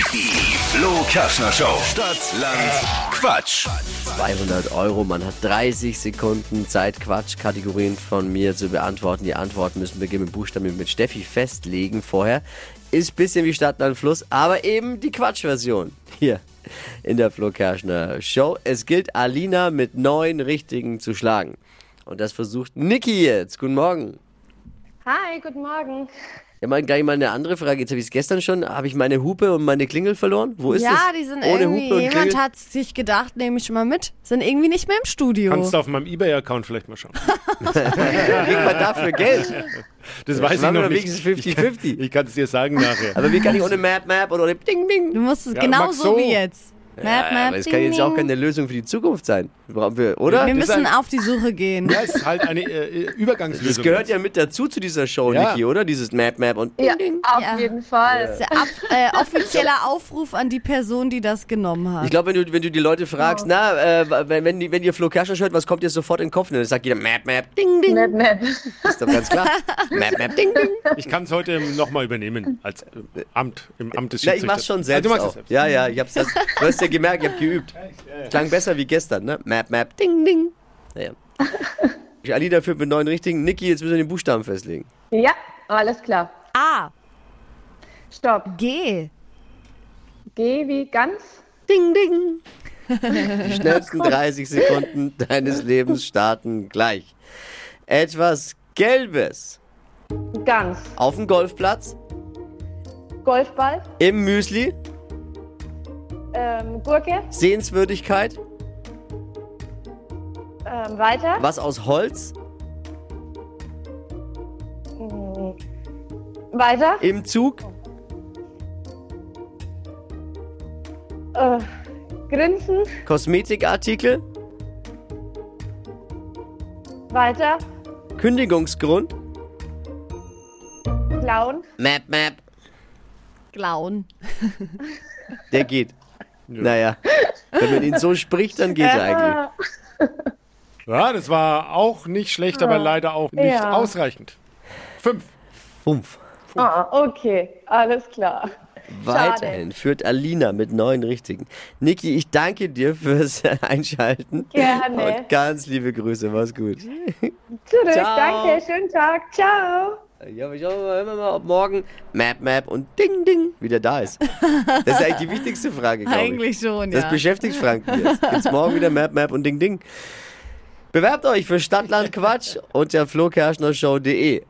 Die Flo Kaschner Show. Stadt, Land, Quatsch. 200 Euro. Man hat 30 Sekunden Zeit, Quatschkategorien von mir zu beantworten. Die Antworten müssen beginnen mit Buchstaben mit Steffi festlegen vorher. Ist bisschen wie Stadt, Land, Fluss, aber eben die Quatschversion. Hier in der Flo Kerschner Show. Es gilt, Alina mit neun Richtigen zu schlagen. Und das versucht Niki jetzt. Guten Morgen. Hi, guten Morgen. Ja, mal gleich mal eine andere Frage. Jetzt habe ich es gestern schon. Habe ich meine Hupe und meine Klingel verloren? Wo ist ja, es? die sind Ohne irgendwie, Hupe und jemand Klingel? hat sich gedacht, nehme ich mal mit. Sind irgendwie nicht mehr im Studio. Kannst du auf meinem Ebay-Account vielleicht mal schauen. Kriegt man dafür Geld? Das weiß ich noch nicht. wenigstens Ich kann- 50-50. Ich kann es dir sagen nachher. Aber wie kann ich ohne Map Map oder ohne Ding Ding? du musst es Ja, genauso Max, so. wie jetzt. Map, Ja, map, aber das kann jetzt ja auch keine Lösung für die Zukunft sein. Brauchen wir, oder? Wir Das ist müssen auf die Suche gehen. Ja, es ist halt eine äh, Übergangslösung. Das gehört ja mit dazu zu dieser Show, Ja. Niki, oder? Dieses Map Map und Ding Ja, Ding. auf Ja. jeden Fall. Der ab, äh, offizieller Aufruf an die Person, die das genommen hat. Ich glaube, wenn du, wenn du die Leute fragst, na, äh, wenn, wenn, wenn ihr Flo Kerschner hört, was kommt dir sofort in den Kopf? Und dann sagt jeder Map Map Ding Ding. Nett, nett. Ist doch ganz klar. Map Map Ding Ding. Ich kann es heute nochmal übernehmen als äh, Amt, im Amt des Na, ich Schiedsrichters. mach's schon selbst du machst auch. es selbst. Ja, ja, ich hab's das, du hast ja gemerkt, ich hab geübt. Klang besser wie gestern, ne? Map Map Ding Ding. Naja. Alida führt mit neun richtigen. Niki, jetzt müssen wir den Buchstaben festlegen. Ja, alles klar. A, Stopp. G. Geh wie ganz. Ding, ding. Die schnellsten 30 Sekunden deines Lebens starten gleich. Etwas Gelbes Ganz. auf dem Golfplatz, Golfball. im Müsli, Ähm, Gurke. Sehenswürdigkeit, Ähm, weiter. was aus Holz, Mm, Weiter. im Zug, Äh, Grinsen. Kosmetikartikel, Weiter. Kündigungsgrund, Clown. Map, Map, Klauen. der geht. Naja, wenn man ihn so spricht, dann geht er eigentlich. Ja, das war auch nicht schlecht, aber leider auch nicht Ja. ausreichend. Fünf. Fünf. Ah, okay. Alles klar. Weiterhin führt Alina mit neun richtigen. Niki, ich danke dir fürs Einschalten. Gerne. Und ganz liebe Grüße, mach's gut. Zurück. Ciao. Danke. Schönen Tag. Ciao. Ja, aber mal, hören wir mal, ob morgen Map Map und Ding Ding wieder da ist. Das ist eigentlich die wichtigste Frage, glaube ich. Eigentlich schon, Das ja. beschäftigt Franken jetzt. Gibt's morgen wieder Map Map und Ding Ding. Bewerbt euch für Stadtland Quatsch unter flokerschnershow.de.